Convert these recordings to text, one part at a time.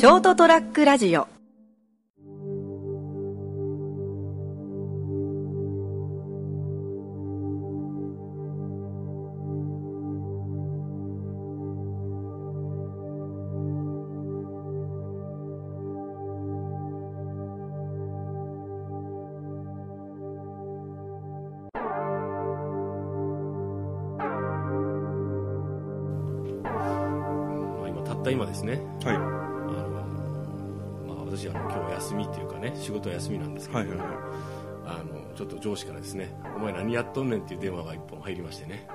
ショートトラックラジオ。まあ、今たった今ですね。はい仕事は休みなんですけど、はいはいはい。あのちょっと上司からですね「お前何やっとんねん」っていう電話が一本入りましてね。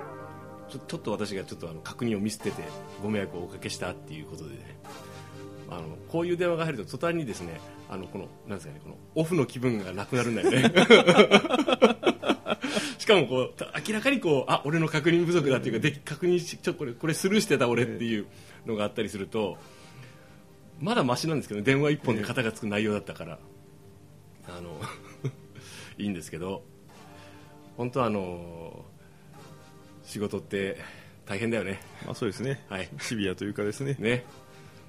ちょちょっと私がちょっとあの確認をミスっててご迷惑をおかけしたっていうことでね。あのこういう電話が入ると途端にですねあのこのなんですかねこのオフの気分がなくなるんだよね。しかもこうた明らかにこうあ俺の確認不足だっていうかで確認しちょこれこれスルーしてた俺っていうのがあったりするとまだマシなんですけど電話一本で肩がつく内容だったからあの いいんですけど本当あの仕事って大変だよね。まあそうですね、はい。シビアというかですね。ね。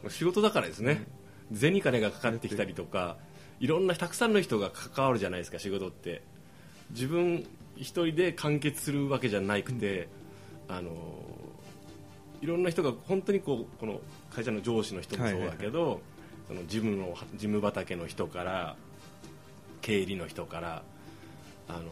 仕事だからですね、銭金がかかってきたりとかいろんなたくさんの人が関わるじゃないですか仕事って。自分一人で完結するわけじゃなくて、あのいろんな人が本当にこうこの会社の上司の人もそうだけど、その事務の事務畑の人から経理の人からあの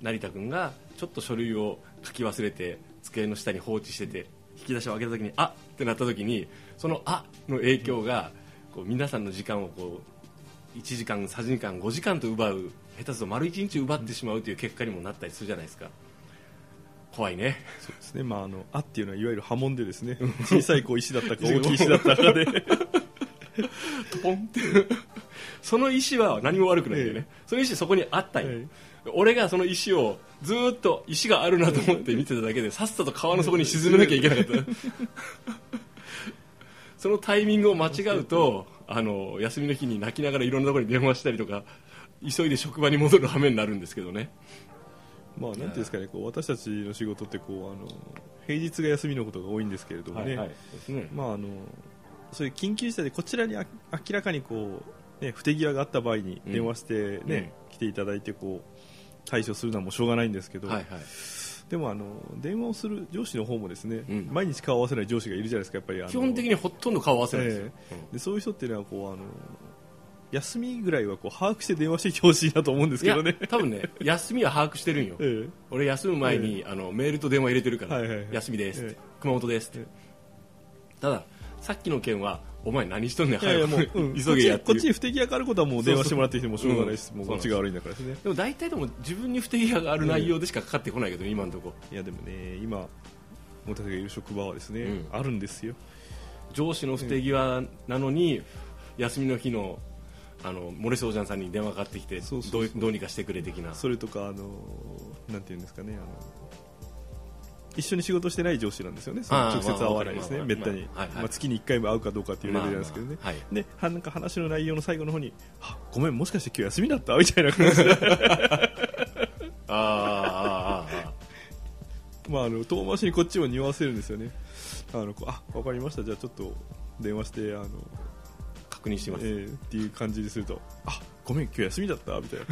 成田君がちょっと書類を書き忘れて机の下に放置してて引き出しを開けた時にあってなった時にそのあの影響がこう皆さんの時間をこう1時間3時間5時間と奪う下手すると丸1日奪ってしまうという結果にもなったりするじゃないですか。怖いね。そうですね。まああのあっていうのはいわゆる波紋でですね 小さいこう石だったか 大きい石だったかで。トポンって。その石は何も悪くないんだよね、その石そこにあったんよ、はい俺がその石をずーっと石があるなと思って見てただけでさっさと川の底に沈めなきゃいけなかった。そのタイミングを間違うとあの休みの日に泣きながらいろんなところに電話したりとか急いで職場に戻る羽目になるんですけどね。まあなんていうんですかねこう私たちの仕事ってこうあの平日が休みのことが多いんですけれどもね。まああのそういう緊急事態でこちらにあ明らかにこう、ね、不手際があった場合に電話して、ね来ていただいてこう対処するのはもうしょうがないんですけど、はいはい。でもあの電話をする上司の方もですね、うん。毎日顔を合わせない上司がいるじゃないですかやっぱり基本的にほとんど顔合わせないですよ、でそういう人っていうのはこうあの休みぐらいはこう把握して電話してきてほしいなと思うんですけどね。多分ね休みは把握してるんよ。ええ。俺休む前に、あのメールと電話入れてるから、はいはいはい。休みですって、ええ。熊本ですって、え。たださっきの件はお前何しとんねん早く。もう、うん。急げやってこっちに不手際があることはもう電話してもらってきてもしょうがないし、そうそうもうこっちが悪いんだからですね。でも大体でも自分に不手際がある内容でしかかかってこないけど、今のとこ。いやでもね、今、私がいる職場はですね、うん。あるんですよ。上司の不手際なのに、休みの日のあのモレソージャンさんに電話かかってきてどうにかしてくれ的な。それとか、あの、なんていうんですかね、あの、一緒に仕事してない上司なんですよね、その直接会わないですね、まあめったに、まあ月に1回も会うかどうかっていうレベルなんですけどね、ではなんか話の内容の最後の方に、あごめん、もしかして今日休みだった？みたいな感じで、あまあ、あの遠回しにこっちを匂わせるんですよね、あのあ分かりました、じゃあちょっと電話して、あの確認してます、えーっていう感じですると、あごめん、今日休みだった？みたいな。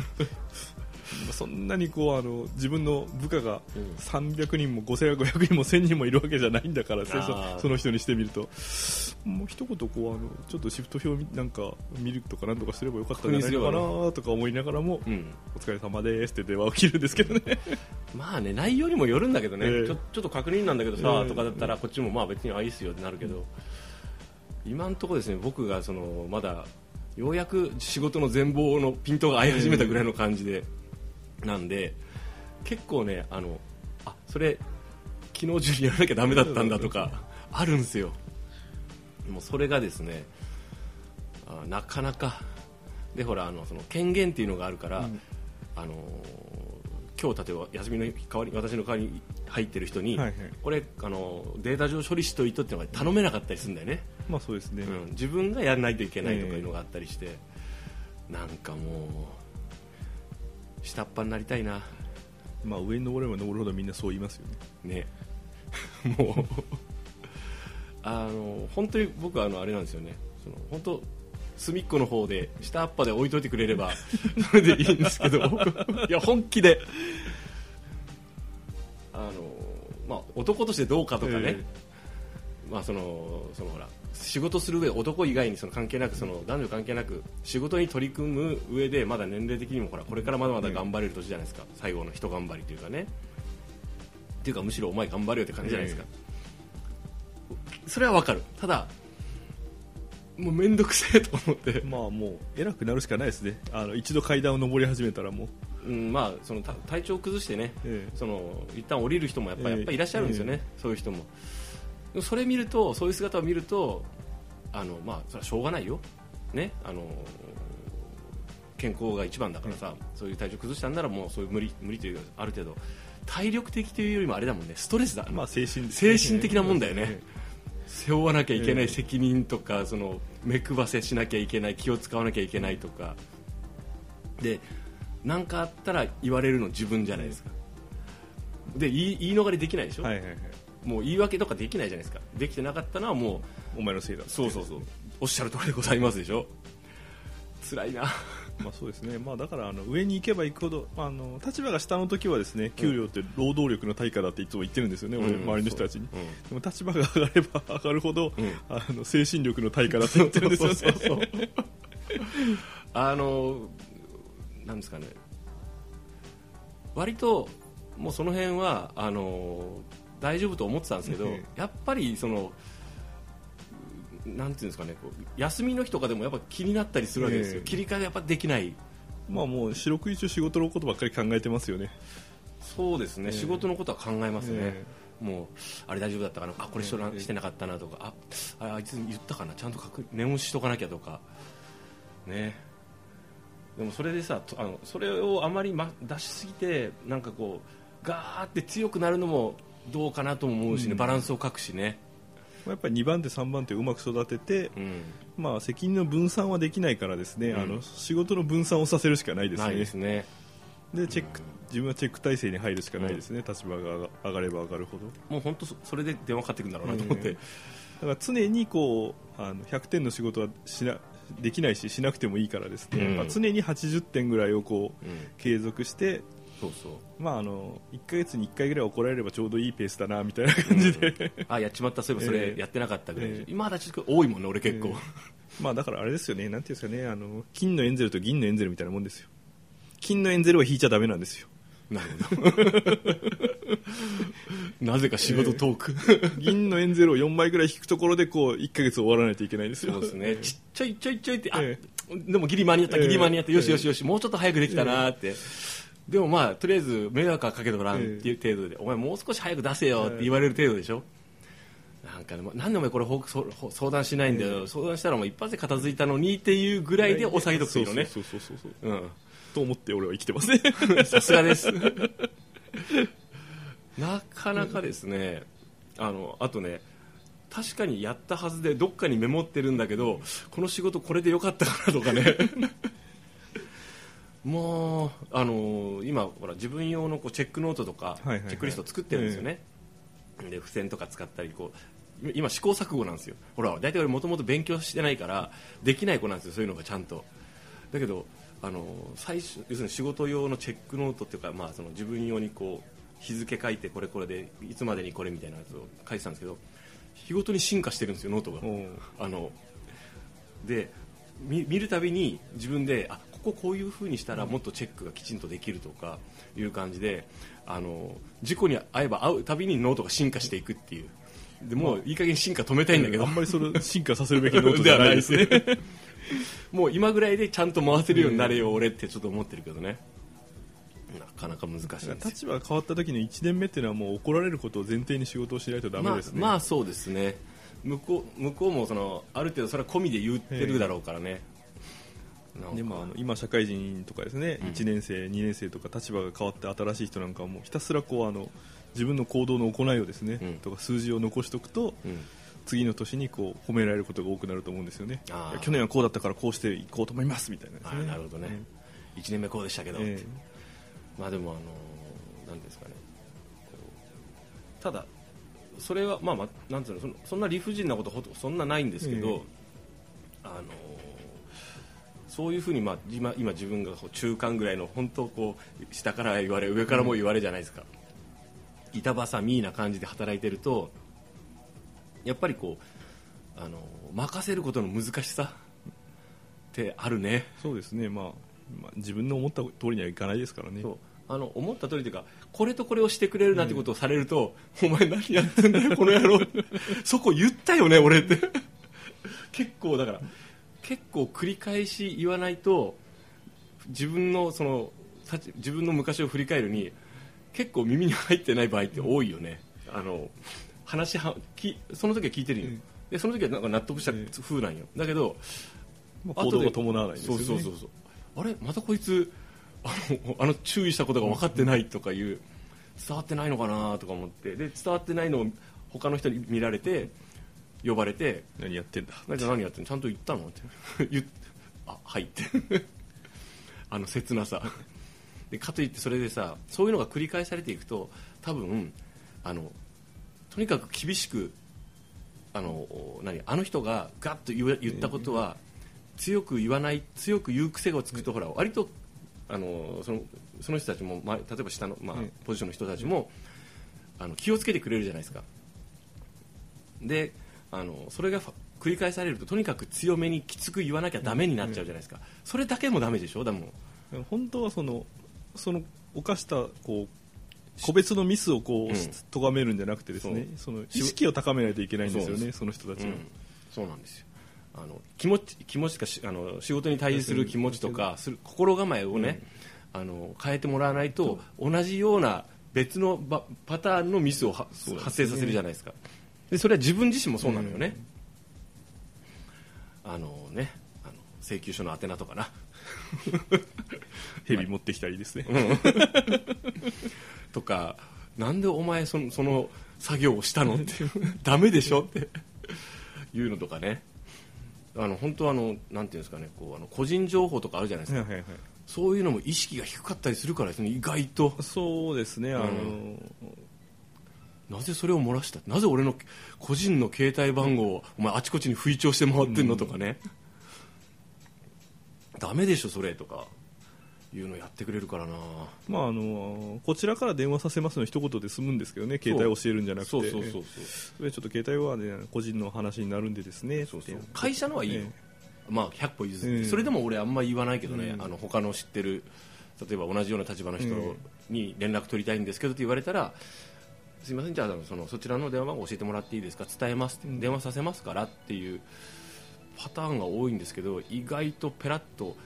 まあそんなにこうあの自分の部下がうん。300人も5500人も1000人もいるわけじゃないんだから、そその人にしてみると。もう一言こうあのちょっとシフト表なんか見るとかなんとかすればよかったんじゃないのかなとか思いながらも、うん、お疲れ様ですって電話を切るんですけどね。まあね内容にもよるんだけどね、ええ。ちょちょっと確認なんだけどさ、ええ。とかだったらこっちもまあ別にあいいっすよってなるけど、今のところですね僕がそのまだようやく仕事の全貌のピントが合い始めたぐらいの感じで、なんで結構ねあのあそれ昨日中にやらなきゃダメだったんだとかあるんですよ。もうそれがですねあなかなか。でほらあのその権限っていうのがあるから、あの今日例えば休みの代わり私の代わりに入ってる人に、はいはい。これあのデータ上処理しといとってのが頼めなかったりするんだよね、まあそうですね、うん、自分がやらないといけないとかいうのがあったりして、なんかもう下っ端になりたいな。まあ上に登れば登るほどみんなそう言いますよね。ね。もう。あの本当に僕はあのあれなんですよね。その本当隅っこの方で下っ端で置いといてくれれば それでいいんですけど。いや本気で。あの、まあ、男としてどうかとかね、えまあ、そのそのほら仕事する上男以外にその関係なくその男女関係なく仕事に取り組む上でまだ年齢的にもほらこれからまだまだ頑張れる年じゃないですか、最後の人頑張りというかね。っていうかむしろお前頑張れよって感じじゃないですか、それはわかる。ただもう面倒くせえと思って、まあもう偉くなるしかないですね。あの一度階段を上り始めたらもう、うん、まあそのた体調を崩してね、ええ。その一旦降りる人もやっぱ,、ええやっぱいらっしゃるんですよね、そういう人もでもそれ見るとそういう姿を見るとあのまあそれはしょうがないよ。ね。あの健康が一番だからさ、そういう体調崩したんならもうそういう無理無理というかある程度体力的というよりもあれだもんね。ストレスだ、まあ精神ね。精神的なもんだよね。え背負わなきゃいけなええい責任とか、その目配せしなきゃいけない気を使わなきゃいけないとか。で何かあったら言われるの自分じゃないですか。で言い言い逃れできないでしょ、えはいはいはいもう言い訳とかできないじゃないですか。できてなかったのはもお前のせいだうそうそうそう。おっしゃる通りでございますでしょ。辛いな。まあそうですね、まあ、だからあの上に行けば行くほど、まあ、あの立場が下の時はですね給料って労働力の対価だっていつも言ってるんですよね、俺うん。周りの人たちに、そう。でも立場が上がれば 上がるほど、うん。あの精神力の対価だって言ってるんですよね。そうそう。あのなんですかね。割ともうその辺はあの大丈夫と思ってたんですけど、え えやっぱりそのなんていうんですかね休みの日とかでもやっぱ気になったりするわけですよ、ええ。切り替えがやっぱできない。まあもう四六時中仕事のことばっかり考えてますよね。そうですね、ええ。仕事のことは考えますね、えもうあれ大丈夫だったかな？あこれししてなかったなとか。あああいつ言ったかな？ちゃんと確念押ししとかなきゃとか。ね。でもそれでさとあのそれをあまり、ま、出しすぎてなんかこうガーって強くなるのもどうかなとも思うしね、うん。バランスを欠くしね、まあやっぱり2番手、3番手をうまく育てて、うん、まあ、責任の分散はできないからですね、うん。あの仕事の分散をさせるしかないですね。ないですね。でチェック自分はチェック体制に入るしかないですね、立場が上がれば上がるほど。もう本当そそれで電話かかってくるんだろうなと思って、えだから常にこうあの100点の仕事はしなできないししなくてもいいからですね、うん。まあ、常に80点ぐらいをこううん。継続して、そうそう。まあ、あの1ヶ月に1回ぐらい怒られればちょうどいいペースだなみたいな感じで、あやっちまったそういえばそれええ。やってなかったぐらい、ええ。今だちょっと多いもんね俺結構、えまあだからあれですよね。なんていうんですかね。あの金のエンゼルと銀のエンゼルみたいなもんですよ。金のエンゼルは引いちゃダメなんですよ。なるほど。なぜか仕事トーク、銀のエンゼルを4枚ぐらい引くところでこう1ヶ月終わらないといけないですよ。そうですね。ちっちゃいちょいちょいってあ、えでもギリ間に合ったギリ間に合った、ええよしよしよしもうちょっと早くできたなーって、でもまあとりあえず迷惑はかけとらんっていう程度で、お前もう少し早く出せよって言われる程度でしょ、なんかね、なんでお前これ相談しないんだよ、相談したらお前一発で片付いたのにっていうぐらいで抑えとくといいのね。そうそうそうそうそう。うん。と思って俺は生きてますね。さすがです。なかなかですね。あのあとね確かにやったはずでどっかにメモってるんだけどこの仕事これでよかったかなとかねもうあの今ほら自分用のこうチェックノートとか、はいはいはい。チェックリスト作ってるんですよね、で付箋とか使ったりこう今試行錯誤なんですよ。ほら大体俺もともと勉強してないからできない子なんですよそういうのがちゃんと。だけどあの最初要するに仕事用のチェックノートっていうか、まあ、その自分用にこう日付書いてこれこれでいつまでにこれみたいなやつを書いてたんですけど日ごとに進化してるんですよノートが。あので見見るたびに自分であこここういう風にしたらもっとチェックがきちんとできるとかいう感じであの事故に遭えば遭うたびにノートが進化していくっていう。でもういい加減進化止めたいんだけど。あんまりそれ進化させるべきノートじゃないですね。ではないですね。もう今ぐらいでちゃんと回せるようになれよ俺ってちょっと思ってるけどね。なかなか難しいんですよ。立場が変わった時の1年目っていうのはもう怒られることを前提に仕事をしないとダメですね、まあ、まあそうですね。向こう向こうもそのある程度それは込みで言ってるだろうからね、でもあの今社会人とかですね、うん。1年生、2年生とか立場が変わって新しい人なんかはもうひたすらこうあの自分の行動の行いをですね、うん。とか数字を残しておくとうん。次の年にこう褒められることが多くなると思うんですよね。去年はこうだったからこうしていこうと思いますみたいなですあねなるほどね、1年目こうでしたけど、ええ。まあでもあのなんですかね。ただそれはまあまあなんていうのそのそんな理不尽なことほとそんなないんですけど、えのそういうふうに、まあ、今今自分が中間ぐらいの本当こう下から言われ上からも言われじゃないですか、板挟みな感じで働いてるとやっぱりこうあの任せることの難しさってあるね。そうですね、まあ、まあ自分の思った通りにはいかないですからね。あの思った通りというかこれとこれをしてくれるなってことをされると、お前何やってんだよこの野郎。そこ言ったよね俺って。結構だから結構繰り返し言わないと自分のその自分の昔を振り返るに結構耳に入ってない場合って多いよね、あの話はきその時は聞いてるよ、うん。でその時はなんか納得したうん。風なんよ。だけどまあ行動が伴わないですよね。そうそうそうそう。あれ？またこいつあのあの注意したことが分かってないとかいう伝わってないのかなとか思ってで伝わってないのを他の人に見られて呼ばれて何やってんだ「何何やってんの？ちゃんと言ったの?」って。言っあはいって。あの切なさ。でかといってそれでさそういうのが繰り返されていくと多分あのとにかく厳しくあの何あの人がガッと言ったことは強く言わない強く言う癖がつくとほら割とあのそのその人たちも、まあ、例えば下の、まあうん、ポジションの人たちもあの気をつけてくれるじゃないですか。であのそれが繰り返されるととにかく強めにきつく言わなきゃダメになっちゃうじゃないですか、それだけもダメでしょ？でも。本当はそのその犯したこう個別のミスをこう、うん咎めるんじゃなくてですねその意識を高めないといけないんですよねその人たちは、うん、そうなんですよ。あの気持ち気持ちかしあの仕事に対する気持ちとかする心構えをね、あの変えてもらわないと同じような別のばパターンのミスを発生させるじゃないですかでそれは自分自身もそうなのよね、あのねあの請求書の宛名とかな。蛇持ってきたりですね、とかなんでお前そのその作業をしたの？って。ダメでしょ？って。いうのとかね。あの本当あのなんていうんですかねこうあの個人情報とかあるじゃないですか、はいはいはい。そういうのも意識が低かったりするからですね意外と。そうですねあの、なぜそれを漏らした？なぜ俺の個人の携帯番号をお前あちこちに吹聴して回ってんの？とかね、ダメでしょそれとかいうのやってくれるからな。まああのこちらから電話させますの一言で済むんですけどね。携帯を教えるんじゃなくて。そうそうそうそうちょっと携帯は、ね、個人の話になるんでですね。そうそう会社のはいいよ、えまあ100歩譲って、うんそれでも俺あんま言わないけどね、うん。あの他の知ってる例えば同じような立場の人に連絡取りたいんですけどって言われたら、すいません。じゃあそのそちらの電話番号教えてもらっていいですか？伝えます。電話させますからっていうパターンが多いんですけど意外とペラッと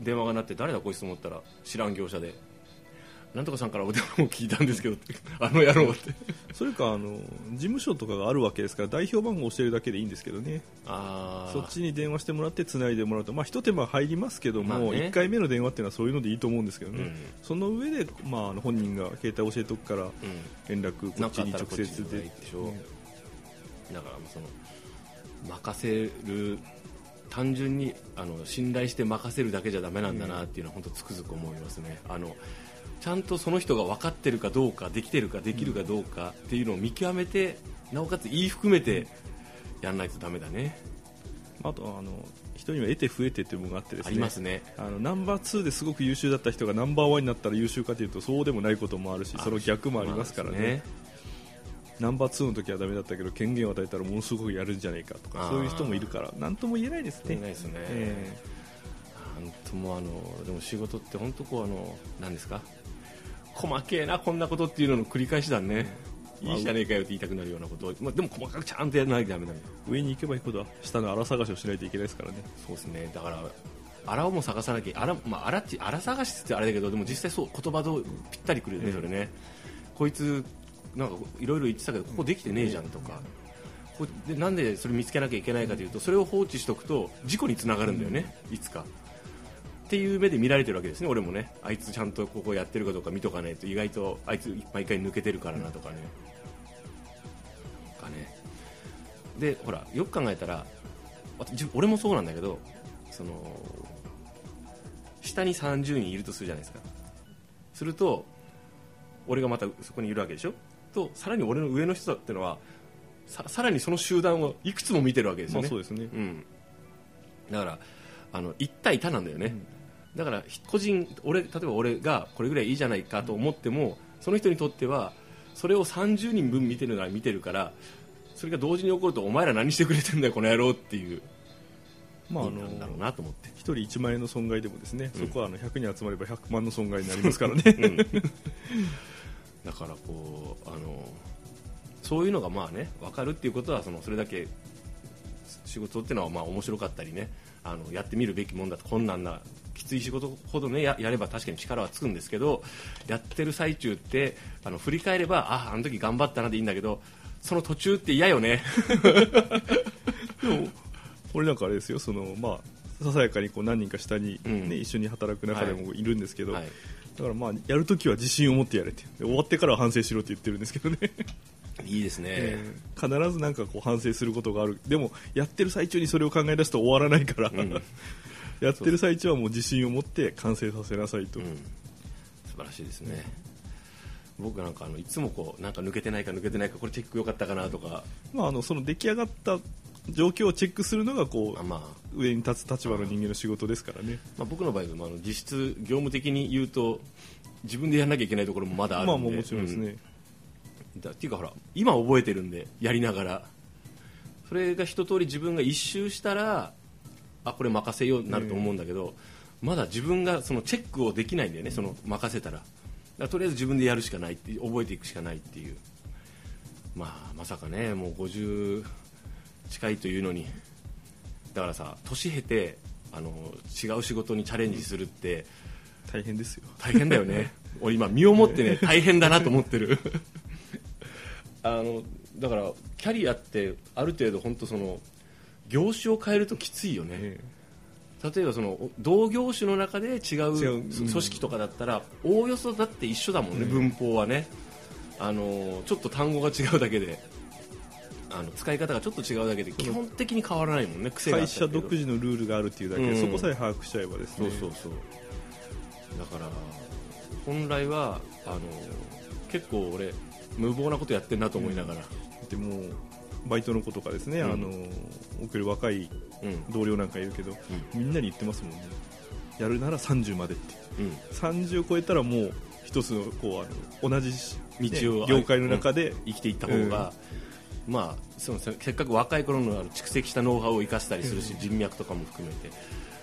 電話が鳴って誰だこいつと思ったら知らん業者でなんとかさんからお電話を聞いたんですけど あの野郎って。それかあの事務所とかがあるわけですから代表番号を教えるだけでいいんですけどね。あー。そっちに電話してもらってつないでもらうと、まあ、一手間入りますけども、まあね。1回目の電話っていうのはそういうのでいいと思うんですけどね、うん。その上で、まああの、本人が携帯教えとくからうん。連絡こっちに直接で。でしょ。だからその任せる単純にあの信頼して任せるだけじゃダメなんだなっていうのは本当つくづく思いますね。あのちゃんとその人が分かってるかどうかできてるかできるかどうかっていうのを見極めてなおかつ言い含めてやらないとダメだね。あとあの人には得て増えてっていうものがあってですあねりますね。あのナンバー2ですごく優秀だった人がナンバーワンになったら優秀かというとそうでもないこともあるしその逆もありますからね,、ナンバー2の時はダメだったけど権限を与えたらものすごくやるんじゃないかとかあー。そういう人もいるから何とも言えないですね。言えないですね。えなんともあのでも仕事って本当こうあの何ですか？細けえなこんなことっていうのの繰り返しだね、いいじゃねえかよって言いたくなるようなこと。を、まあ、でも細かくちゃんとやらなきゃダメだね。え上に行けば行くほど下の荒探しをしないといけないですからね。そうですね。だから荒をも探さなきゃ荒,、まあ、荒っち荒探しってあれだけどでも実際そう言葉とぴったりくるよね、それね。こいつなんかいろいろ言ってたけどここできてねえじゃんとか。こでなんでそれ見つけなきゃいけないかというとそれを放置しておくと事故につながるんだよね、いつかっていう目で見られてるわけですね。俺もね。あいつちゃんとここやってるかどうか見とかないと意外とあいつ毎回抜けてるからなとかね、かね。でほらよく考えたら俺もそうなんだけどその下に30人いるとするじゃないですか。すると俺がまたそこにいるわけでしょ？とさらに俺の上の人だってのはささらにその集団をいくつも見てるわけですよね、まあそうですね。うん、だからあの一対他なんだよね、だから個人俺例えば俺がこれぐらいいいじゃないかと思ってもその人にとってはそれを30人分見てるなら見てるからそれが同時に起こるとお前ら何してくれてんだよこの野郎っていうまああの意味なんだろうなと思って。1人1万円の損害でもですね、そこはあの100人集まれば100万の損害になりますからね、だからこうあのそういうのがまあね分かるっていうことはそのそれだけ仕事っていうのはまあ面白かったりねあのやってみるべきもんだと困難なきつい仕事ほどねややれば確かに力はつくんですけどやってる最中ってあの振り返ればああの時頑張ったなでいいんだけどその途中って嫌よね。俺なんかあれですよそのまあささやかにこう何人か下に、ねうん。一緒に働く中でもいるんですけど、はい。だからまあやるときは自信を持ってやれって。で終わってからは反省しろって言ってるんですけどね、いいですね、えー必ずなんかこう反省することがある。でもやってる最中にそれを考え出すと終わらないから、ん。やってる最中はもう自信を持って完成させなさいと、うん、素晴らしいですね、僕なんかあのいつもこうなんか抜けてないか抜けてないかこれチェック良かったかなとか。まあ、あのその出来上がった状況をチェックするのがこうあまあ。上に立つ立場の人間の仕事ですからね、まあ、僕の場合は、まあ、実質業務的に言うと自分でやらなきゃいけないところもまだあるんで、まあもうもちろんですね、うんだっていうかほら今覚えてるんでやりながら。それが一通り自分が一周したらあこれ任せようになると思うんだけど、まだ自分がそのチェックをできないんだよねその任せたら。とりあえず自分でやるしかないって覚えていくしかないっていう。まあまさかねもう50近いというのに。だからさ年経てあの違う仕事にチャレンジするって。大変ですよ。大変だよね。俺今身をもってね大変だなと思ってる あのだからキャリアってある程度本当その業種を変えるときついよね、え例えばその同業種の中で違う組織とかだったらおおよそだって一緒だもんね、文法はね。あのちょっと単語が違うだけで。あの使い方がちょっと違うだけで基本的に変わらないもんね癖があ会社独自のルールがあるっていうだけで、うん。そこさえ把握しちゃえばですね。そうそうそう。だから本来はあの結構俺無謀なことやってんなと思いながら、でもバイトの子とかですね、うん。あの送る若いうん。同僚なんかいるけど、みんなに言ってますもんね。やるなら30までって。うん、30超えたらもう一つのこうあの同じ道をね業界の中で、生きていった方が、まあそせっかく若い頃のあの蓄積したノウハウを生かしたりするし、人脈とかも含めて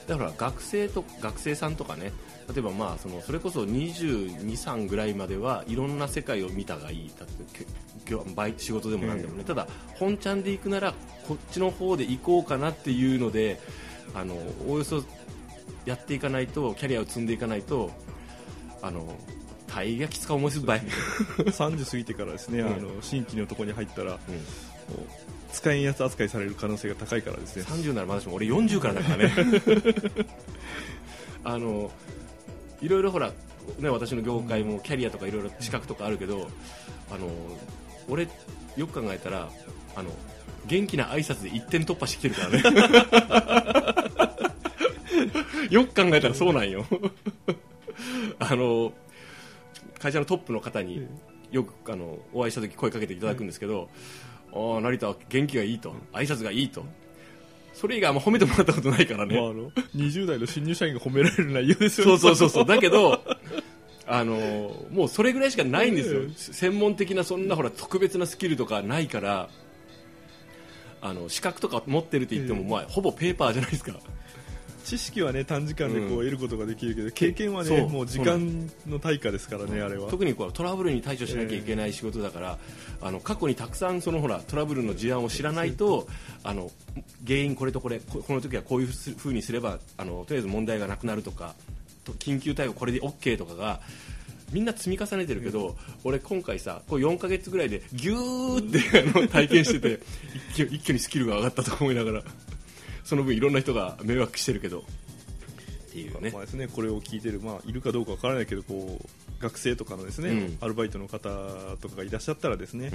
だから学生と学生さんとかね例えばまあそのそれこそ22、3ぐらいまではいろんな世界を見たがいい。だってきょバイ仕事でもなんでもね、ただ本ちゃんで行くならこっちの方で行こうかなっていうのであのおおよそやっていかないとキャリアを積んでいかないとあの大がきつか思いするばい、30過ぎてからですね、うん。あの新規のところに入ったらうん使えんやつ扱いされる可能性が高いからですね。30ならまだしも俺40からだからね。あのいろいろほら、ね、私の業界もキャリアとかいろいろ資格とかあるけどあの俺よく考えたらあの元気な挨拶で一点突破してきてるからね。よく考えたらそうなんよ。あの会社のトップの方によくあのお会いした時声かけていただくんですけど、ああ成田は元気がいいと。挨拶がいいと。それ以外あんま褒めてもらったことないからね、まあ、あの20代の新入社員が褒められる内容ですよね。そうそうそうそう。だけど あのもうそれぐらいしかないんですよ、ええ。専門的なそんなほら特別なスキルとかないからあの資格とか持ってるって言っても、ええ。まあ、ほぼペーパーじゃないですか知識はね短時間でこううん得ることができるけど、経験はねもう時間の対価ですからねあれは。特にこうトラブルに対処しなきゃいけない仕事だから、あの過去にたくさんそのほらトラブルの事案を知らないとあの原因これとこれここの時はこういうふうにすればあのとりあえず問題がなくなるとかと緊急対応これで OK とかがみんな積み重ねてるけど、俺今回さこう4ヶ月ぐらいでギューってあの体験してて一挙一挙にスキルが上がったと思いながらその分いろんな人が迷惑してるけど。っていうね。まあですね、これを聞いてる、まあ、いるかどうかわからないけどこう学生とかのですね、うん。アルバイトの方とかがいらっしゃったらですね、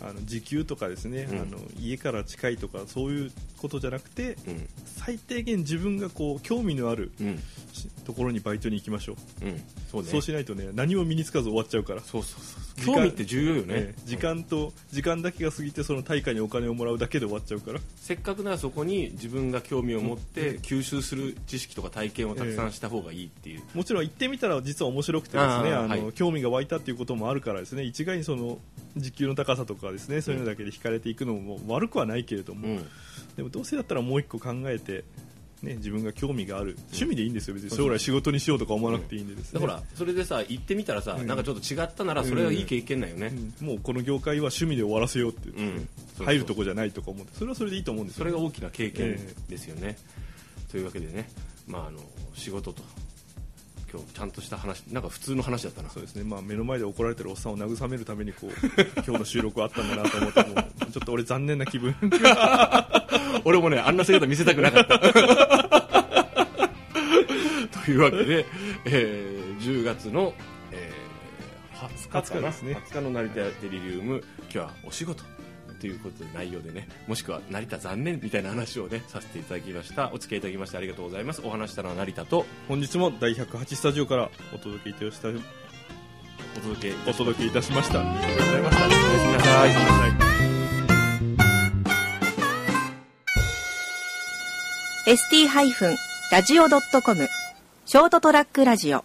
あの時給とかですね、うん。あの家から近いとかそういうことじゃなくてうん。最低限自分がこう興味のあるところにバイトに行きましょう、うん。そうね。そうしないとね何も身につかず終わっちゃうから。そうそうそう。興味って重要よね、ええ時間と時間だけが過ぎてその対価にお金をもらうだけで終わっちゃうから。せっかくならそこに自分が興味を持って吸収する知識とか体験をたくさんした方がいいっていう、もちろん行ってみたら実は面白くてですねあの、はい。興味が湧いたっていうこともあるからですね一概にその時給の高さとかですねそういうのだけで惹かれていくのも悪くはないけれども、うん。でもどうせだったらもう一個考えて、ね、自分が興味がある趣味でいいんですよ別に。将来仕事にしようとか思わなくていいんでですね、だからそれでさ行ってみたらさ、うん。なんかちょっと違ったならそれはいい経験だよね、うん。もうこの業界は趣味で終わらせようっていう、入るとこじゃないとか思ってそれはそれでいいと思うんですよそれが大きな経験えですよね、というわけでね、まあ、あの仕事と今日ちゃんとした話なんか普通の話だったな。そうですね、まあ、目の前で怒られてるおっさんを慰めるためにこう 今日の収録はあったんだなと思ってもうちょっと俺残念な気分。俺もねあんな姿見せたくなかった。というわけで、えー10月の、えー20日か20日なですね。20日の成田デリリウム今日はお仕事ということで内容でねもしくは成田残念みたいな話をねさせていただきました。お付き合いいただきましてありがとうございます。お話したのは成田と本日も第108スタジオからお届けいたしたお届けお届けいたしました。ありがとうござい。ましたおやすみなさい。おやすみなさい。ST-radio.com ショートトラックラジオ